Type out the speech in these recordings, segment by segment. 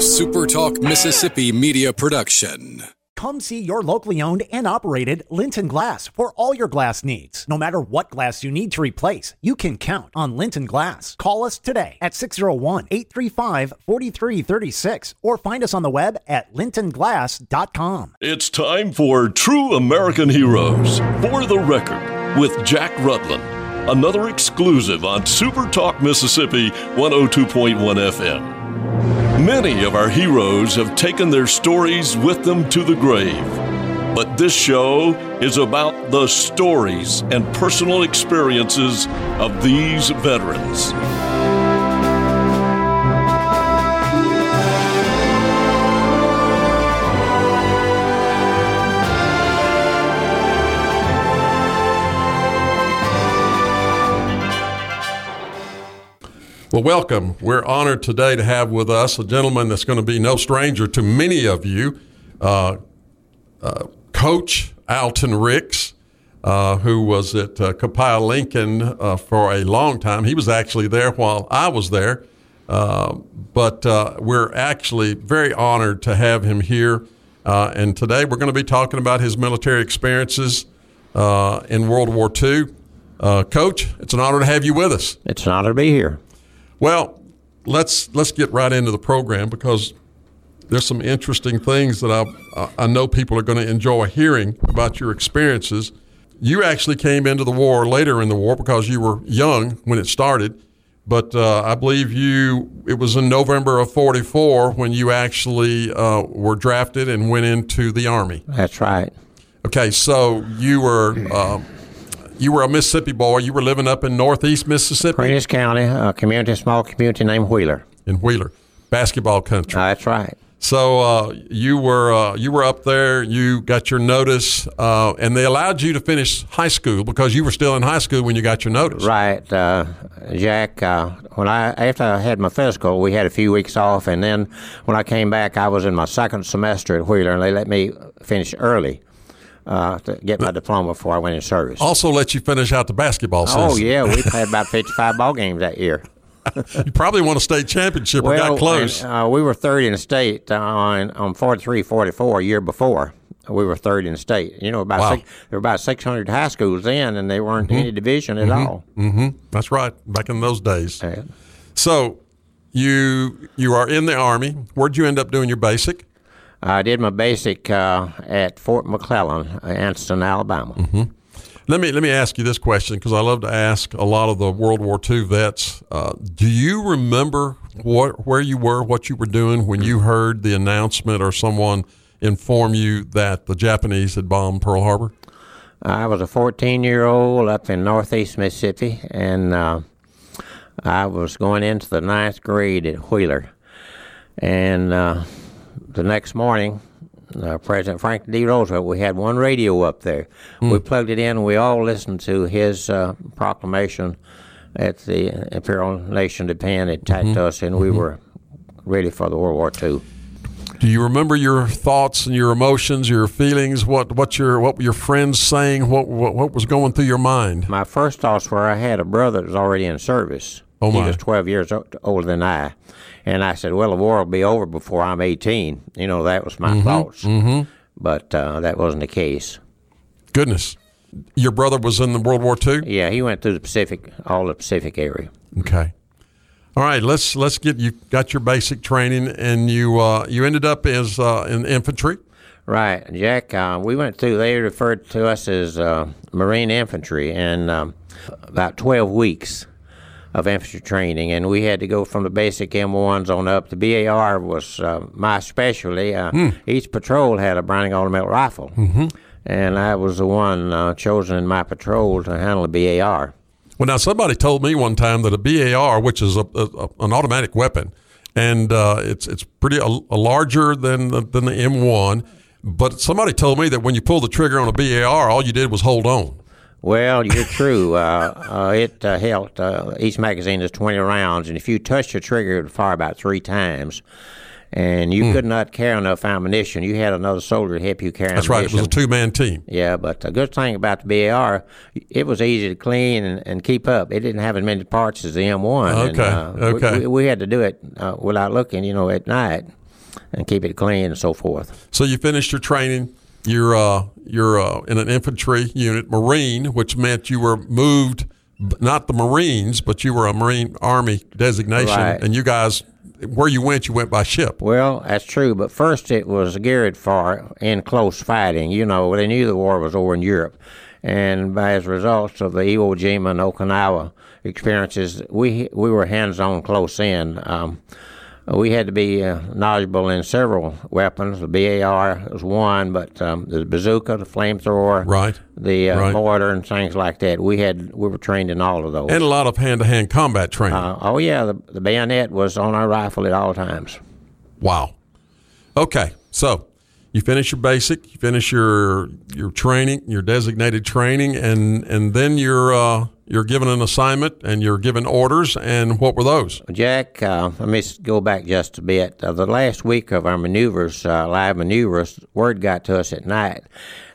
A SuperTalk Mississippi media production. Come see your locally owned and operated Linton Glass for all your glass needs. No matter what glass you need to replace, you can count on Linton Glass. Call us today at 601 835 4336 or find us on the web at lintonglass.com. It's time for True American Heroes for the Record with Jack Rutland. Another exclusive on Super Talk Mississippi 102.1 FM. Many of our heroes have taken their stories with them to the grave. But this show is about the stories and personal experiences of these veterans. Well, welcome. We're honored today to have with us a gentleman that's going to be no stranger to many of you, uh, uh, Coach Alton Ricks, uh, who was at uh, Copiah Lincoln uh, for a long time. He was actually there while I was there, uh, but we're actually very honored to have him here. and today we're going to be talking about his military experiences in World War II. Coach, it's an honor to have you with us. It's an honor to be here. Well, let's let's get right into the program because there's some interesting things that I I know people are going to enjoy hearing about your experiences. You actually came into the war later in the war because you were young when it started, but uh, I believe you it was in November of '44 when you actually uh, were drafted and went into the army. That's right. Okay, so you were. Uh, you were a Mississippi boy. You were living up in Northeast Mississippi, Prentiss County, a community, small community named Wheeler. In Wheeler, basketball country. Uh, that's right. So uh, you were uh, you were up there. You got your notice, uh, and they allowed you to finish high school because you were still in high school when you got your notice. Right, uh, Jack. Uh, when I after I had my physical, we had a few weeks off, and then when I came back, I was in my second semester at Wheeler, and they let me finish early uh, to get my diploma before I went in service. Also, let you finish out the basketball season. Oh yeah, we played about fifty-five ball games that year. you probably won a state championship well, got close. And, uh, we were third in the state on on 43, 44 a year before. We were third in the state. You know, about wow. six, there were about six hundred high schools then, and they weren't mm-hmm. any division at mm-hmm. all. Mm-hmm. That's right. Back in those days. Yeah. So you you are in the army. Where'd you end up doing your basic? I did my basic uh, at Fort McClellan, Anniston, Alabama. Mm-hmm. Let me let me ask you this question because I love to ask a lot of the World War II vets. Uh, do you remember what where you were, what you were doing when you heard the announcement or someone inform you that the Japanese had bombed Pearl Harbor? I was a 14 year old up in northeast Mississippi, and uh, I was going into the ninth grade at Wheeler, and uh, the next morning, uh, President Franklin D. Roosevelt, we had one radio up there. Mm. We plugged it in, and we all listened to his uh, proclamation at the Imperial Nation of Japan attacked mm-hmm. us, and we mm-hmm. were ready for the World War II. Do you remember your thoughts and your emotions, your feelings? What what your what were your friends saying? What what, what was going through your mind? My first thoughts were I had a brother that was already in service. Oh my. He was 12 years older than I. And I said, well, the war will be over before I'm 18. You know, that was my mm-hmm, thoughts. Mm-hmm. But uh, that wasn't the case. Goodness. Your brother was in the World War II? Yeah, he went through the Pacific, all the Pacific area. Okay. All right, let's let's get you got your basic training, and you uh, you ended up as uh, in infantry. Right, Jack. Uh, we went through. They referred to us as uh, Marine infantry, and um, about twelve weeks of infantry training, and we had to go from the basic M1s on up. The BAR was uh, my specialty. Uh, mm. Each patrol had a Browning automatic rifle, mm-hmm. and I was the one uh, chosen in my patrol to handle the BAR. Well, now somebody told me one time that a BAR, which is a, a, an automatic weapon, and uh, it's it's pretty a, larger than the, than the M1. But somebody told me that when you pull the trigger on a BAR, all you did was hold on. Well, you're true. Uh, uh, it uh, helped. Uh, each magazine is 20 rounds, and if you touched the trigger, it would fire about three times. And you mm. could not carry enough ammunition. You had another soldier to help you carry That's ammunition. right. It was a two man team. Yeah, but the good thing about the BAR, it was easy to clean and, and keep up. It didn't have as many parts as the M1. Okay. And, okay. We, we, had to do it uh, without looking, you know, at night. and keep it clean and so forth. So you finished your training. You're uh, you're uh, in an infantry unit, Marine, which meant you were moved, not the Marines, but you were a Marine Army designation, Right. and you guys, where you went, you went by ship. Well, that's true, but first it was geared for in close fighting. You know, they knew the war was over in Europe, and by as a result of the Iwo Jima and Okinawa experiences, we we were hands-on close in. Um, we had to be uh, knowledgeable in several weapons. The BAR was one, but um, the bazooka, the flamethrower, Right. the uh, Right. mortar, and things like that. We had we were trained in all of those. And a lot of hand-to-hand combat training. uh, oh yeah, the, the bayonet was on our rifle at all times. Wow. Okay, so you finish your basic, you finish your your training, your designated training, and and then you're uh, you're given an assignment and you're given orders. And what were those? Jack, uh, let me go back just a bit. Uh, the last week of our maneuvers, uh, live maneuvers, word got to us at night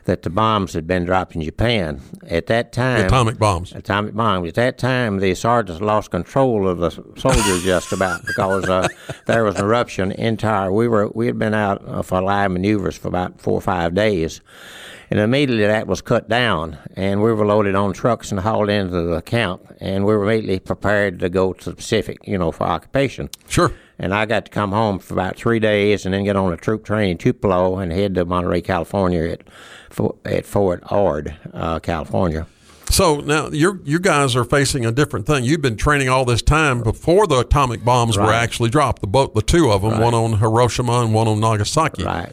that the bombs had been dropped in Japan. At that time, Atomic bombs. atomic bombs. At that time, the sergeants lost control of the soldiers just about because uh, there was an eruption entire. We were we had been out for live maneuvers for about four or five days, and immediately that was cut down, and we were loaded on trucks and hauled into the camp, and we were immediately prepared to go to the Pacific, you know, for occupation. Sure. And I got to come home for about three days, and then get on a troop train in Tupelo and head to Monterey, California, at at Fort Ord, uh, California. So now you you guys are facing a different thing. You've been training all this time before the atomic bombs were actually dropped. The both the two of them, one on Hiroshima and one on Nagasaki. Right.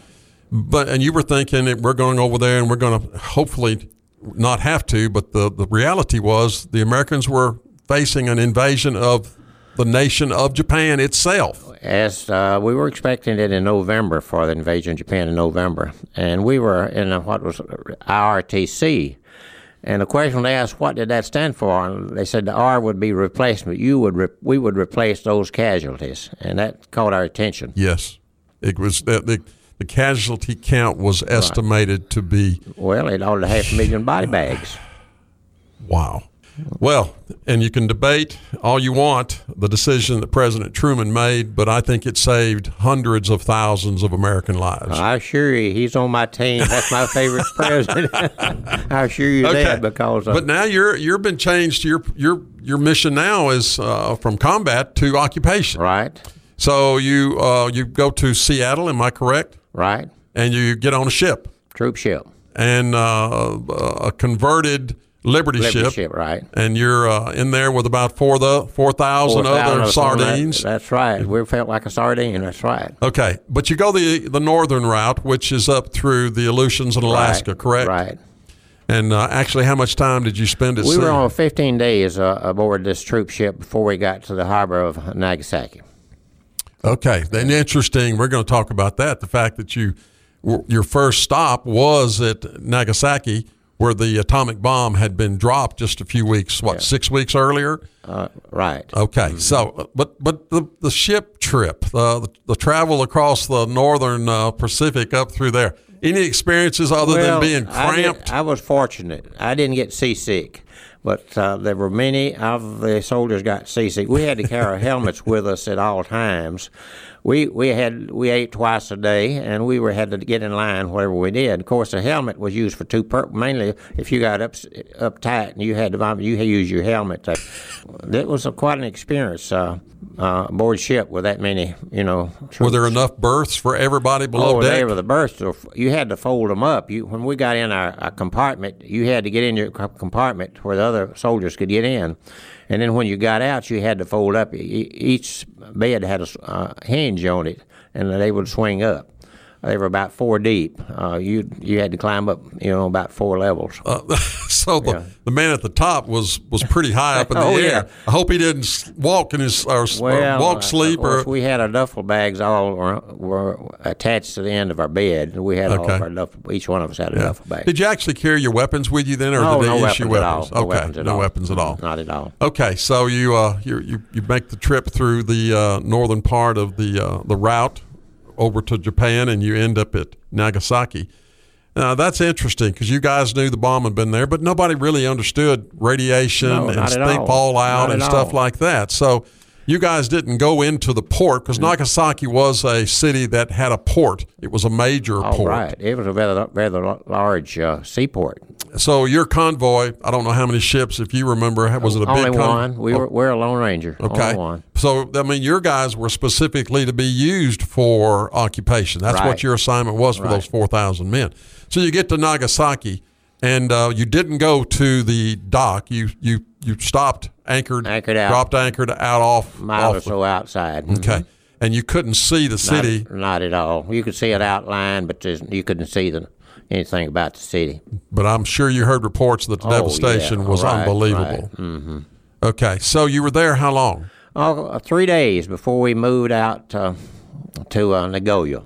But and you were thinking that we're going over there and we're going to hopefully not have to. But the the reality was the Americans were facing an invasion of the nation of Japan itself. As uh, we were expecting it in November for the invasion of Japan in November, and we were in a, what was IRTC. And the question they asked, what did that stand for? And they said the R would be replacement. You would re- we would replace those casualties, and that caught our attention. Yes, it was the the, the casualty count was estimated to be Well, it ought to half a million body bags. Wow. Well, and you can debate all you want the decision that President Truman made, but I think it saved hundreds of thousands of American lives. I assure you, he's on my team. That's my favorite president. I assure you that because uh, but now you're you've been changed. Your your your mission now is uh, from combat to occupation. right, So you uh, you go to Seattle. Am I correct? right, And you get on a ship troop ship, and uh, a converted Liberty, Liberty ship, ship, right. and you're uh, in there with about four the four thousand other on that- sardines. That's right. We felt like a sardine. That's right. Okay, but you go the the northern route, which is up through the Aleutians and Alaska, Right, correct? Right. And uh, actually, how much time did you spend at We sea? We were on 15 days uh, aboard this troop ship before we got to the harbor of Nagasaki. okay, then interesting. We're going to talk about that. The fact that you your first stop was at Nagasaki, where the atomic bomb had been dropped just a few weeks, what six weeks earlier. Uh, right. Okay, so but but the the ship trip, the the travel across the northern uh, Pacific up through there. Any experiences other than Well, being I, did- cramped? I was fortunate. I didn't get seasick, but uh, there were many of the soldiers got seasick. We had to carry our helmets with us at all times. We we had we ate twice a day, and we were had to get in line whatever we did. Of course, the helmet was used for two pur- mainly if you got up uptight and you had to vomit, you had to use your helmet. To, that was a, quite an experience uh, uh, aboard ship with that many, you know. Were there enough berths for everybody below Oh, deck? they were the berths. were- You had to fold them up. You when we got in our, our compartment, you had to get in your co- compartment where the other soldiers could get in, and then when you got out, you had to fold up. E- Each bed had a uh, hinge on it, and they would swing up. They were about four deep. Uh, you you had to climb up, you know, about four levels. Uh, so the, the man at the top was was pretty high up in the Oh, air. yeah. I hope he didn't walk in his or, Well, walk uh, sleep of course, or we had our duffel bags all were, were attached to the end of our bed. We had all of our duffel. Each one of us had a Yeah. duffel bag. Did you actually carry your weapons with you then, or no, did they no issue weapons at all. No Okay, weapons at no all. weapons at all. Not at all. Okay, so you uh you you, you make the trip through the uh, northern part of the uh, the route over to Japan, and you end up at Nagasaki. Now that's interesting because you guys knew the bomb had been there, but nobody really understood radiation No, and not at steam all. fallout Not and stuff all. like that. So you guys didn't go into the port because Nagasaki was a city that had a port. It was a major All port. right. It was a rather, rather large uh, seaport. So your convoy, I don't know how many ships, if you remember, was it a Only big con- one. We were we're a Lone Ranger. Okay. So, I mean, your guys were specifically to be used for occupation. That's what your assignment was for Right. those 4,000 men. So you get to Nagasaki, and uh, you didn't go to the dock. You you you stopped, anchored, Anchored out. dropped anchored out off. Mile off or so outside. Okay. And you couldn't see the city. Not, at all. You could see it outlined, but you couldn't see the, anything about the city. but I'm sure you heard reports that the Oh, yeah. devastation was Right, unbelievable. right. Okay. So you were there how long? Oh, uh, three days before we moved out uh, to uh, Nagoya.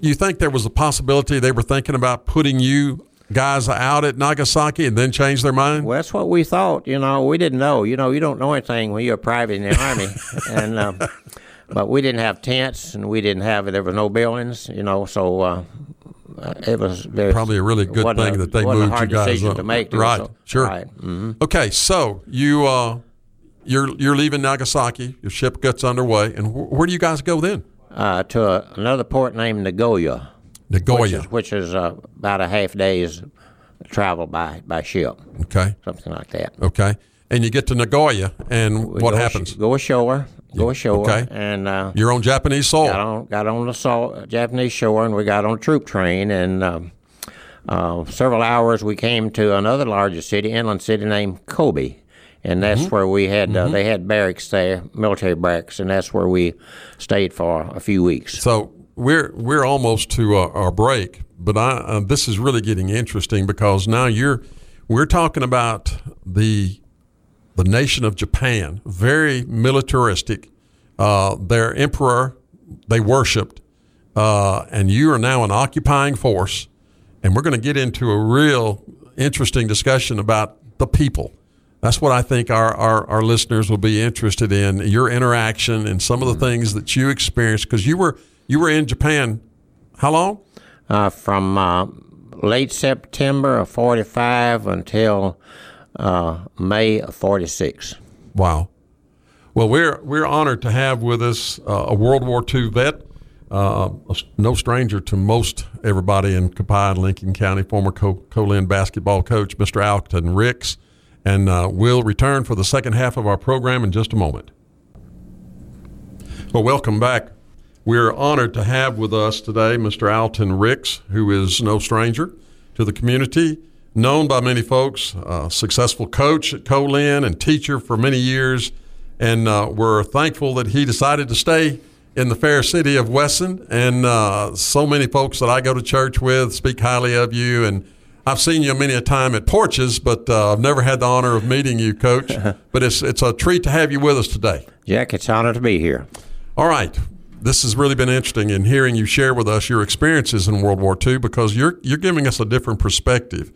You think there was a possibility they were thinking about putting you guys out at Nagasaki and then change their mind? Well, that's what we thought. You know, we didn't know. You know, you don't know anything when you're a private in the army, and um, but we didn't have tents, and we didn't have there were no buildings. You know, so uh, it was very, Probably a really good thing a- that they moved you guys decision up. to make. to Right, so- sure. Right. hmm Okay, so you uh, you're you're leaving Nagasaki. Your ship gets underway, and wh- where do you guys go then? Uh, to a, another port named Nagoya, which Nagoya. is, which is uh, about a half day's travel by by ship, Okay, something like that. okay, and you get to Nagoya, and We what go happens? ash- go ashore. Go ashore. okay. And uh, You're on Japanese soil. got on got on the salt, Japanese shore, and we got on a troop train. And um, uh, several hours, we came to another larger city, inland city named Kobe, and that's Mm-hmm. where we had uh, they had barracks there, military barracks, and that's where we stayed for a few weeks. So we're we're almost to uh, our break, but I, uh, this is really getting interesting because now you're we're talking about the the nation of Japan, very militaristic. Uh, their emperor they worshipped, uh, and you are now an occupying force, and we're going to get into a real interesting discussion about the people. That's what I think our, our, our listeners will be interested in your interaction and some of the things that you experienced because you were you were in Japan. How long? uh, from uh, late September of 45 until uh, May of 46. Wow. Well, we're we're honored to have with us uh, a World War II vet, uh, no stranger to most everybody in Copiah and Lincoln County, former Co- Co-Lin basketball coach, Mr. Alton Ricks, and uh, we'll return for the second half of our program in just a moment. Well, welcome back. We're honored to have with us today Mr. Alton Ricks, who is no stranger to the community, known by many folks, a successful coach at Co-Lin and teacher for many years. And uh, we're thankful that he decided to stay in the fair city of Wesson. And uh, so many folks that I go to church with speak highly of you. And I've seen you many a time at porches, but uh, I've never had the honor of meeting you, Coach. but it's, it's a treat to have you with us today. Jack, it's an honor to be here. All right. This has really been interesting in hearing you share with us your experiences in World War II because you're you're giving us a different perspective.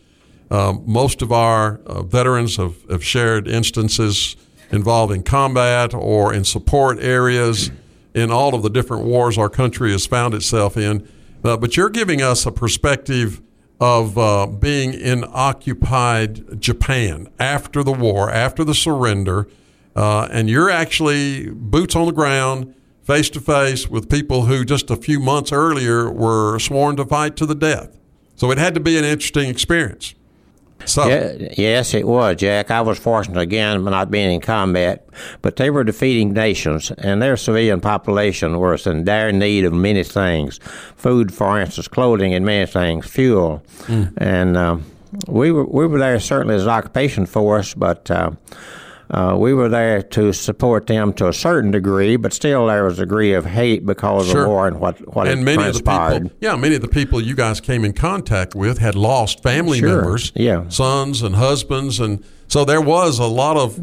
Um, most of our uh, veterans have, have shared instances involving combat or in support areas in all of the different wars our country has found itself in. Uh, but you're giving us a perspective of uh, being in occupied Japan after the war, after the surrender, uh, and you're actually boots on the ground, face to face with people who just a few months earlier were sworn to fight to the death. So it had to be an interesting experience. So, Yeah, yes, it was, Jack. I was fortunate again not being in combat, but they were defeating nations, and their civilian population was in dire need of many things food, for instance, clothing, and many things, fuel. And um, we, were, we were there certainly as an occupation force, but. Uh, uh, we were there to support them to a certain degree, but still there was a degree of hate because Sure. of the war and what, what and it many of the people, yeah, many of the people you guys came in contact with had lost family Sure, members, yeah. sons and husbands, and so there was a lot of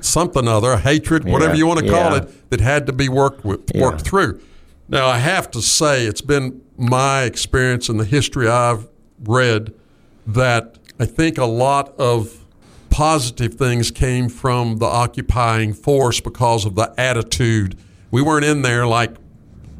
something other, hatred, whatever Yeah, you want to call yeah. it, that had to be worked with, worked through. Now, I have to say, it's been my experience in the history I've read that I think a lot of positive things came from the occupying force because of the attitude. We weren't in there like,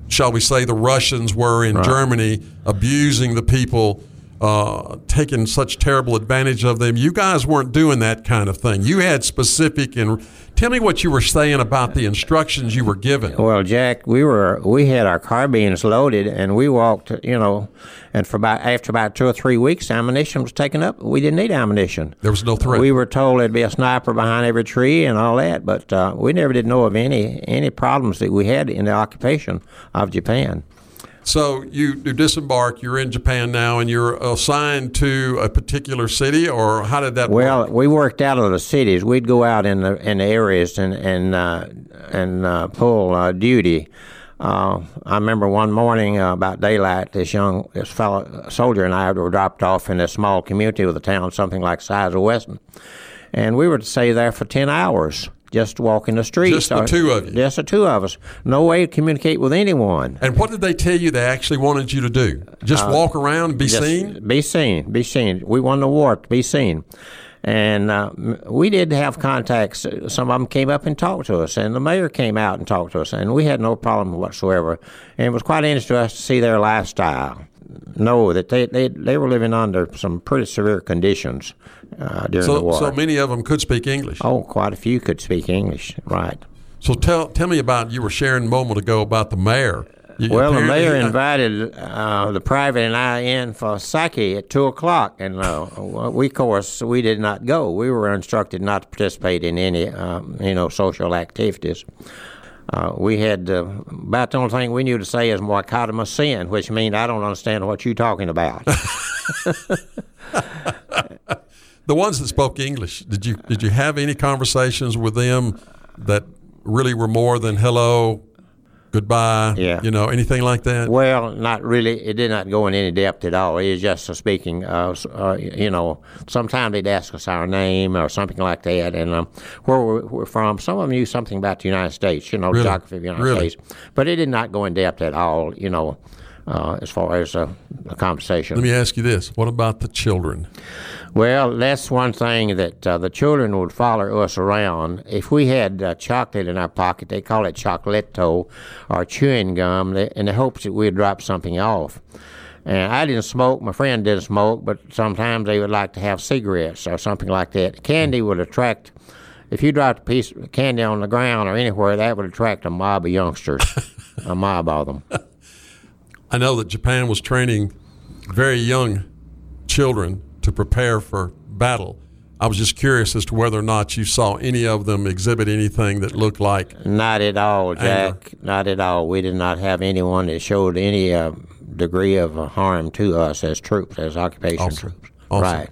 shall we say, the Russians were in Germany abusing the people. Uh, taking such terrible advantage of them. You guys weren't doing that kind of thing. You had specific and tell me what you were saying about the instructions you were given. Well, Jack, we were we had our carbines loaded, and we walked. You know, and for about after about two or three weeks, ammunition was taken up. We didn't need ammunition. There was no threat. We were told there'd be a sniper behind every tree and all that, but uh, we never did know of any any problems that we had in the occupation of Japan. So you, you disembark. You're in Japan now, and you're assigned to a particular city, or how did that Well, work? we worked out of the cities. We'd go out in the in the areas and and uh, and uh, pull uh, duty. Uh, I remember one morning uh, about daylight, this young this fellow soldier and I were dropped off in a small community of a town, something like the size of Wesson, and we were to stay there for ten hours, just walking the streets. Just the two of you? Just the two of us. No way to communicate with anyone. And what did they tell you they actually wanted you to do? Just walk around and be Uh, seen? Be seen. Be seen. We won the war to be seen. And uh, we did have contacts. Some of them came up and talked to us, and the mayor came out and talked to us, and we had no problem whatsoever. And it was quite interesting to us to see their lifestyle. Know that they, they, they were living under some pretty severe conditions uh, during the So, war. so many of them could speak English. oh, quite a few could speak English, right. So tell tell me about you were sharing a moment ago about the mayor. You- Well, the mayor invited uh, the private and I in for sake at two o'clock, and uh, we, of course, we did not go. We were instructed not to participate in any, um, you know, social activities. Uh, we had uh, about the only thing we knew to say is "moikatama sin," which means I don't understand what you're talking about. the ones that spoke English. Did you did you have any conversations with them that really were more than hello, goodbye? Yeah. You know anything like that? Well, not really. It did not go in any depth at all. It was just a speaking. Uh, uh, you know, sometimes they'd ask us our name or something like that, and um, where we're, we're from. Some of them knew something about the United States. You know, Really? geography of the United Really? States, but it did not go in depth at all. You know, uh, as far as uh, a conversation. Let me ask you this: What about the children? Well, that's one thing that uh, the children would follow us around. If we had uh, chocolate in our pocket, they call it chocolatito or chewing gum, in the hopes that we'd drop something off. And I didn't smoke. My friend didn't smoke, but sometimes they would like to have cigarettes or something like that. Candy would attract. If you dropped a piece of candy on the ground or anywhere, that would attract a mob of youngsters, a mob of them. I know that Japan was training very young children to prepare for battle. I was just curious as to whether or not you saw any of them exhibit anything that looked like. Not at all, Anger. Jack. Not at all. We did not have anyone that showed any uh, degree of uh, harm to us as troops, as occupation Awesome. troops. Awesome. Right.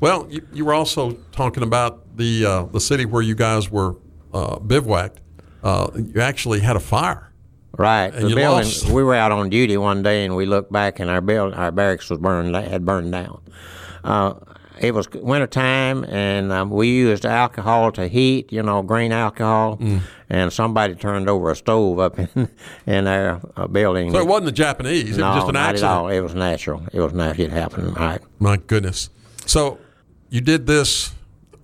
Well, you, you were also talking about the uh, the city where you guys were uh, bivouacked. Uh, you actually had a fire. Right. And the building. lost. We were out on duty one day, and we looked back, and our build, our barracks was burned. Had burned down. Uh, it was winter time, and um, we used alcohol to heat. You know, green alcohol. Mm. And somebody turned over a stove up in in our uh, building. So it wasn't the Japanese. It was just an not accident. at all. It was natural. It was natural. It happened. Right. My goodness. So you did this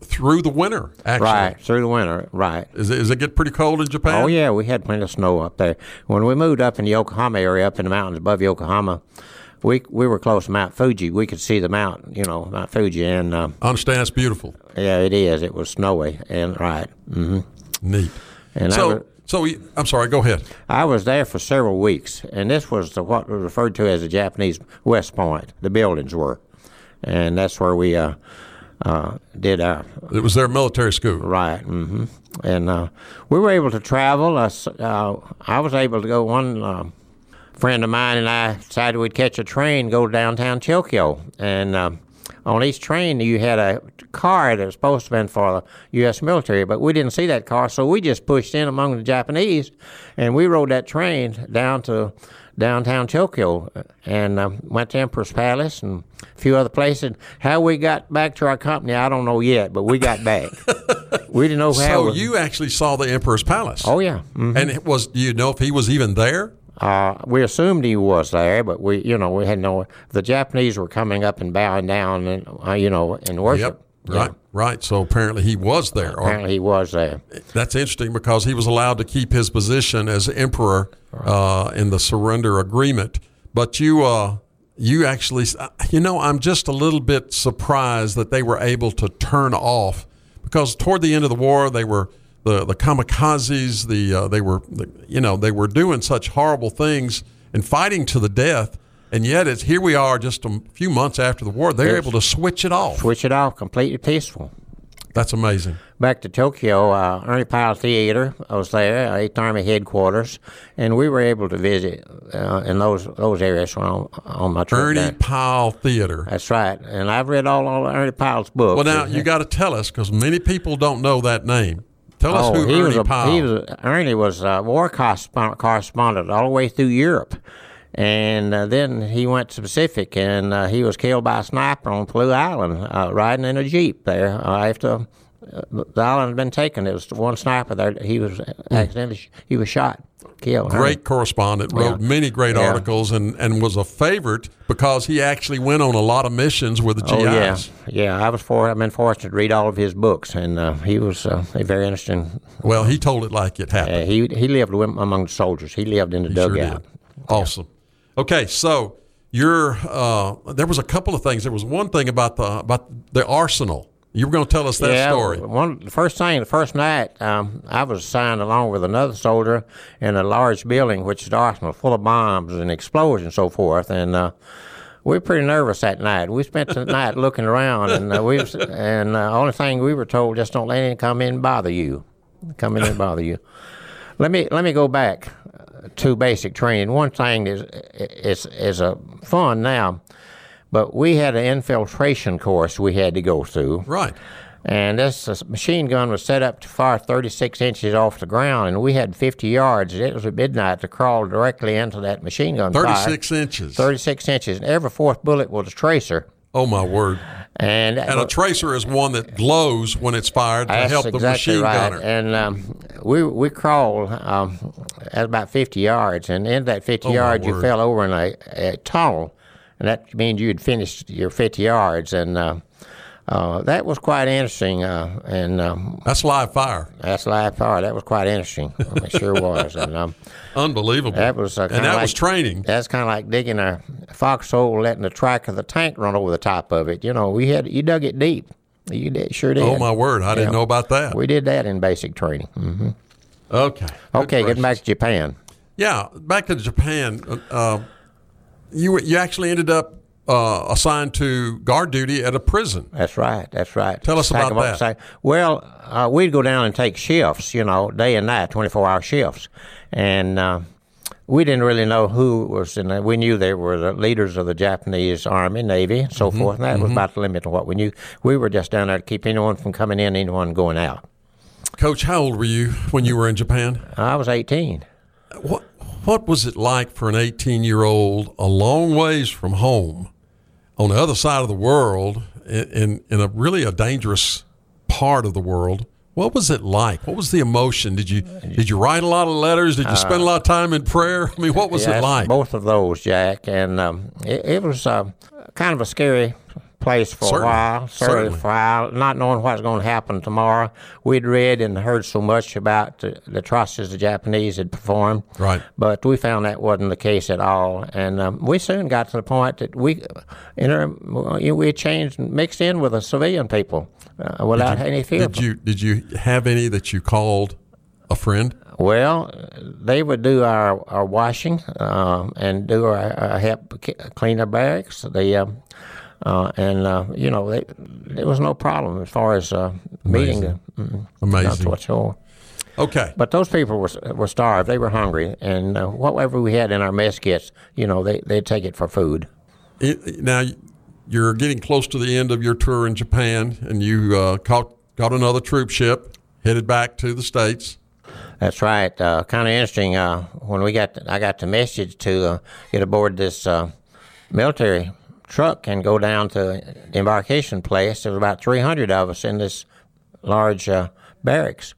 through the winter, actually. Right. Through the winter. Right. Is it, does it get pretty cold in Japan? Oh yeah, we had plenty of snow up there. When we moved up in the Yokohama area, up in the mountains above Yokohama, we we were close to Mount Fuji. We could see the mountain, you know, Mount Fuji, and uh, I understand it's beautiful. yeah, it is. It was snowy, and right. Mm-hmm. Neat. And I so, was, so I'm sorry. Go ahead. I was there for several weeks, and this was the, what was referred to as the Japanese West Point. The buildings were, and that's where we uh, uh, did our It was their military school. Right. Mm-hmm. And uh, we were able to travel. Uh, uh, I was able to go. One uh, friend of mine and I decided we'd catch a train, go to downtown Tokyo, and uh, on each train you had a car that was supposed to have been for the U.S. military, but we didn't see that car, so we just pushed in among the Japanese, and we rode that train down to downtown Tokyo and uh, went to Emperor's Palace and a few other places. How we got back to our company, I don't know yet, but we got back. we didn't know how. So you actually saw the Emperor's Palace. Oh yeah. Mm. And it was. Do you know if he was even there? Uh, we assumed he was there, but we, you know, we had no. The Japanese were coming up and bowing down, and uh, you know, in worship. Yep. Right. Right. So apparently he was there. Apparently, he was there. That's interesting because he was allowed to keep his position as emperor uh, in the surrender agreement. But you, uh, you actually, you know, I'm just a little bit surprised that they were able to turn off because toward the end of the war, they were the the kamikazes. The uh, they were, the, you know, they were doing such horrible things and fighting to the death. And yet, it's here we are, just a few months after the war. They're Yes. able to switch it off. Switch it off, completely peaceful. That's amazing. Back to Tokyo, uh, Ernie Pyle Theater. I was there, Eighth Army headquarters, and we were able to visit uh, in those those areas on, on my trip. Ernie there. Pyle Theater. That's right, and I've read all, all of Ernie Pyle's books. Well, now you got to tell us because many people don't know that name. Tell us oh, who he Ernie was a, Pyle. He was a, Ernie was a war correspondent, correspondent all the way through Europe, and uh, then he went to the Pacific, and uh, he was killed by a sniper on Blue Island, uh, riding in a jeep there uh, after the island had been taken. It was one sniper there. He was accidentally he was shot, killed. Great correspondent, wrote Yeah. many great Yeah. articles, and, and was a favorite because he actually went on a lot of missions with the GIs. Oh yeah, yeah. I was for. I've been fortunate to read all of his books, and uh, he was uh, a very interesting. Well, he told it like it happened. Uh, he he lived among the soldiers. He lived in the He sure dugout. did. Awesome. Okay, so you're uh, there was a couple of things. There was one thing about the about the arsenal. You were going to tell us that yeah, story. One the first thing, the first night, um, I was assigned along with another soldier in a large building, which is arsenal, full of bombs and explosions and so forth. And uh, we were pretty nervous that night. We spent the night looking around, and uh, we was, and uh, only thing we were told just don't let anyone come in and bother you, come in and bother you. Let me let me go back uh, to basic training. One thing is is is a fun now, but we had an infiltration course we had to go through. Right. And this uh, machine gun was set up to fire 36 inches off the ground, and we had 50 yards. And It was at midnight to crawl directly into that machine gun fire. 36 inches. 36 inches, and every fourth bullet was a tracer. Oh, my word. And, And a tracer is one that glows when it's fired to help the exactly machine right. gunner. And um, we we crawled um, at about 50 yards, and in that 50 Oh, yards, you fell over in a, a tunnel, and that means you'd finished your 50 yards, and uh, uh, that was quite interesting. Uh, and um, That's live fire. that's live fire. That was quite interesting. It sure was. And um, Unbelievable. that was uh, and that like, was training. That's kind of like digging a foxhole, letting the track of the tank run over the top of it. You know, we had you dug it deep. You did, sure did. Oh, my word. I didn't know about that. We did that in basic training. hmm okay. Good Okay, getting back to Japan. Yeah, back to Japan. Uh, uh, you you actually ended up uh, assigned to guard duty at a prison. That's right. That's right. Tell us about that. say- well, uh, we'd go down and take shifts, you know, day and night, 24 hour shifts. And uh, we didn't really know who was in there. We knew they were the leaders of the Japanese Army, Navy, and so Mm-hmm. forth. And that was about the limit of what we knew. We were just down there to keep anyone from coming in, anyone going out. Coach, how old were you when you were in Japan? I was 18. What what was it like for an 18 year old a long ways from home on the other side of the world in, in, a really a dangerous part of the world? What was it like? What was the emotion? Did you did you write a lot of letters? Did you spend a lot of time in prayer? I mean, what was it like? Both of those, Jack, and um, it, it was uh, kind of a scary place for Certainly, a while. Certainly, certainly. for a while, not knowing what's going to happen tomorrow. We'd read and heard so much about the, the atrocities the Japanese had performed, Right. But we found that wasn't the case at all, and um, we soon got to the point that we, in our, you we changed, and mixed in with the civilian people uh, without any fear. Did you did you have any that you called a friend? Well, they would do our, our washing um, and do our, our help clean our barracks. They, um, uh, and uh, you know, they, there was no problem as far as uh, meeting. Amazing. Mm, Amazing. That's whatsoever. Okay. But those people were were starved. They were hungry, and uh, whatever we had in our mess kits, you know, they they'd take it for food. It, now you're getting close to the end of your tour in Japan, and you uh, caught got another troop ship headed back to the states. That's right. Uh, kind of interesting. Uh, when we got, I got the message to uh, get aboard this uh, military truck and go down to the embarkation place. There was about 300 of us in this large uh, barracks,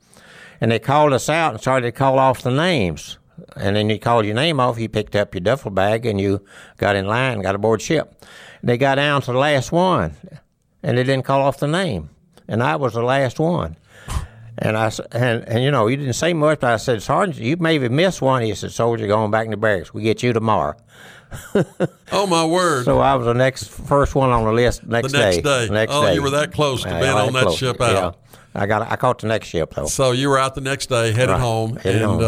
and they called us out and started to call off the names. And then you called your name off, you picked up your duffel bag, and you got in line got aboard ship. They got down to the last one, and they didn't call off the name, and I was the last one. And I and, and you know you didn't say much, but I said, Sergeant, you maybe missed one. He said, Soldier, going back in the barracks. We get you tomorrow. Oh my word! So I was the next first one on the list the next, next day. Next oh, day. you were that close to being on that close. ship out. Yeah. I got I caught the next ship though. So you were out the next day, headed Right. home, Headed and home.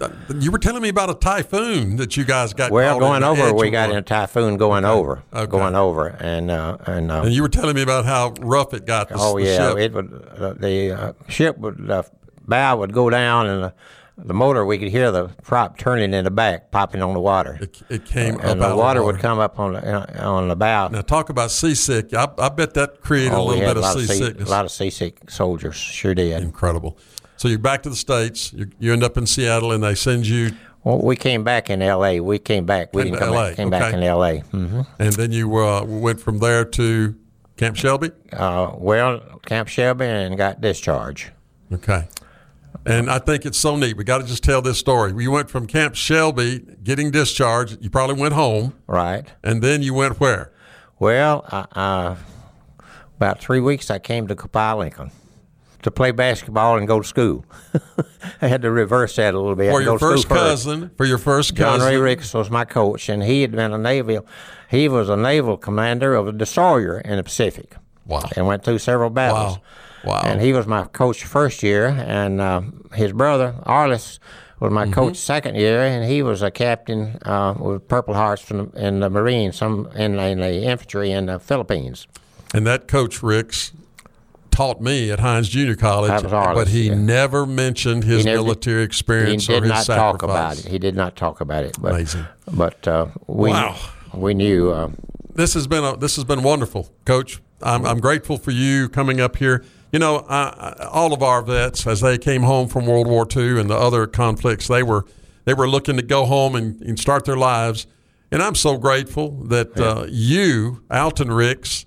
Uh, you were telling me about a typhoon that you guys got. Well, going in over, we got one. in a typhoon going over, Okay. going over, and uh, and, uh, And you were telling me about how rough it got. The, oh yeah, it would uh, the uh, ship would the bow would go down, and the, motor we could hear the prop turning in the back, popping on the water, it, it came up and the water would come up on the uh, on the bow. Now talk about seasick. I, I bet that created a Oh, we little bit of lot sea- seasickness. a lot of seasick soldiers, sure did. Incredible. So you're back to the states. You, you end up in Seattle, and they send you, Well, we came back in L.A. We came back. We Came didn't come LA, back. Came back in L.A. hmm and then you uh, went from there to Camp Shelby. Uh, well, Camp Shelby and got discharged. Okay. And I think it's so neat. We got to just tell this story. You went from Camp Shelby, getting discharged. You probably went home, Right. and then you went where? Well, uh, about three weeks I came to Copiah, Lincoln to play basketball and go to school. I had to reverse that a little bit. For your first cousin. For your first cousin, John. Ray Ricks was my coach, and he had been a naval. He was a naval commander of a destroyer in the Pacific. Wow. And went through several battles. Wow. Wow. And he was my coach first year, and uh, his brother Arliss was Mm-hmm. my coach second year, and he was a captain uh, with Purple Hearts from the, in the Marines, some in, in the infantry in the Philippines. And that coach Ricks taught me at Hinds Junior College, That was Arliss, but he yeah. never mentioned his He never- military He experience did or his not sacrifice. talk about it. He did not talk about it. But, Amazing. But uh, we Wow. we knew. Uh, This has been a, this has been wonderful, Coach. I'm, I'm grateful for you coming up here. You know, all of our vets, as they came home from World War II and the other conflicts, they were they were looking to go home and, and start their lives. And I'm so grateful that uh, you, Alton Ricks,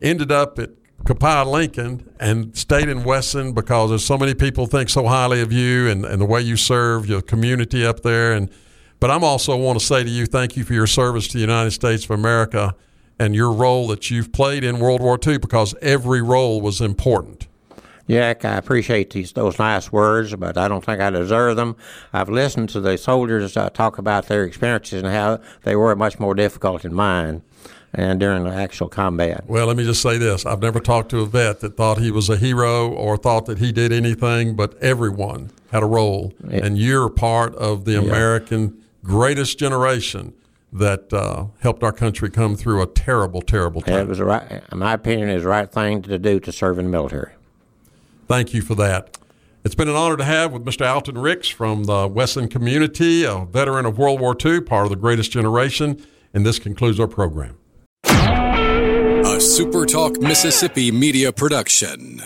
ended up at Copiah Lincoln and stayed in Wesson because there's so many people think so highly of you and, and the way you serve your community up there. And but I'm also want to say to you, thank you for your service to the United States of America and your role that you've played in World War II because every role was important. Jack, I appreciate these those nice words, but I don't think I deserve them. I've listened to the soldiers uh, talk about their experiences and how they were much more difficult than mine, and during the actual combat. Well, let me just say this. I've never talked to a vet that thought he was a hero or thought that he did anything, but everyone had a role. And you're part of the American greatest generation that uh, helped our country come through a terrible, terrible And it time. was the right, in my opinion, is the right thing to do to serve in the military. Thank you for that. It's been an honor to have with Mr. Alton Ricks from the Wesson community, a veteran of World War II, part of the greatest generation. And this concludes our program. A SuperTalk Mississippi media production.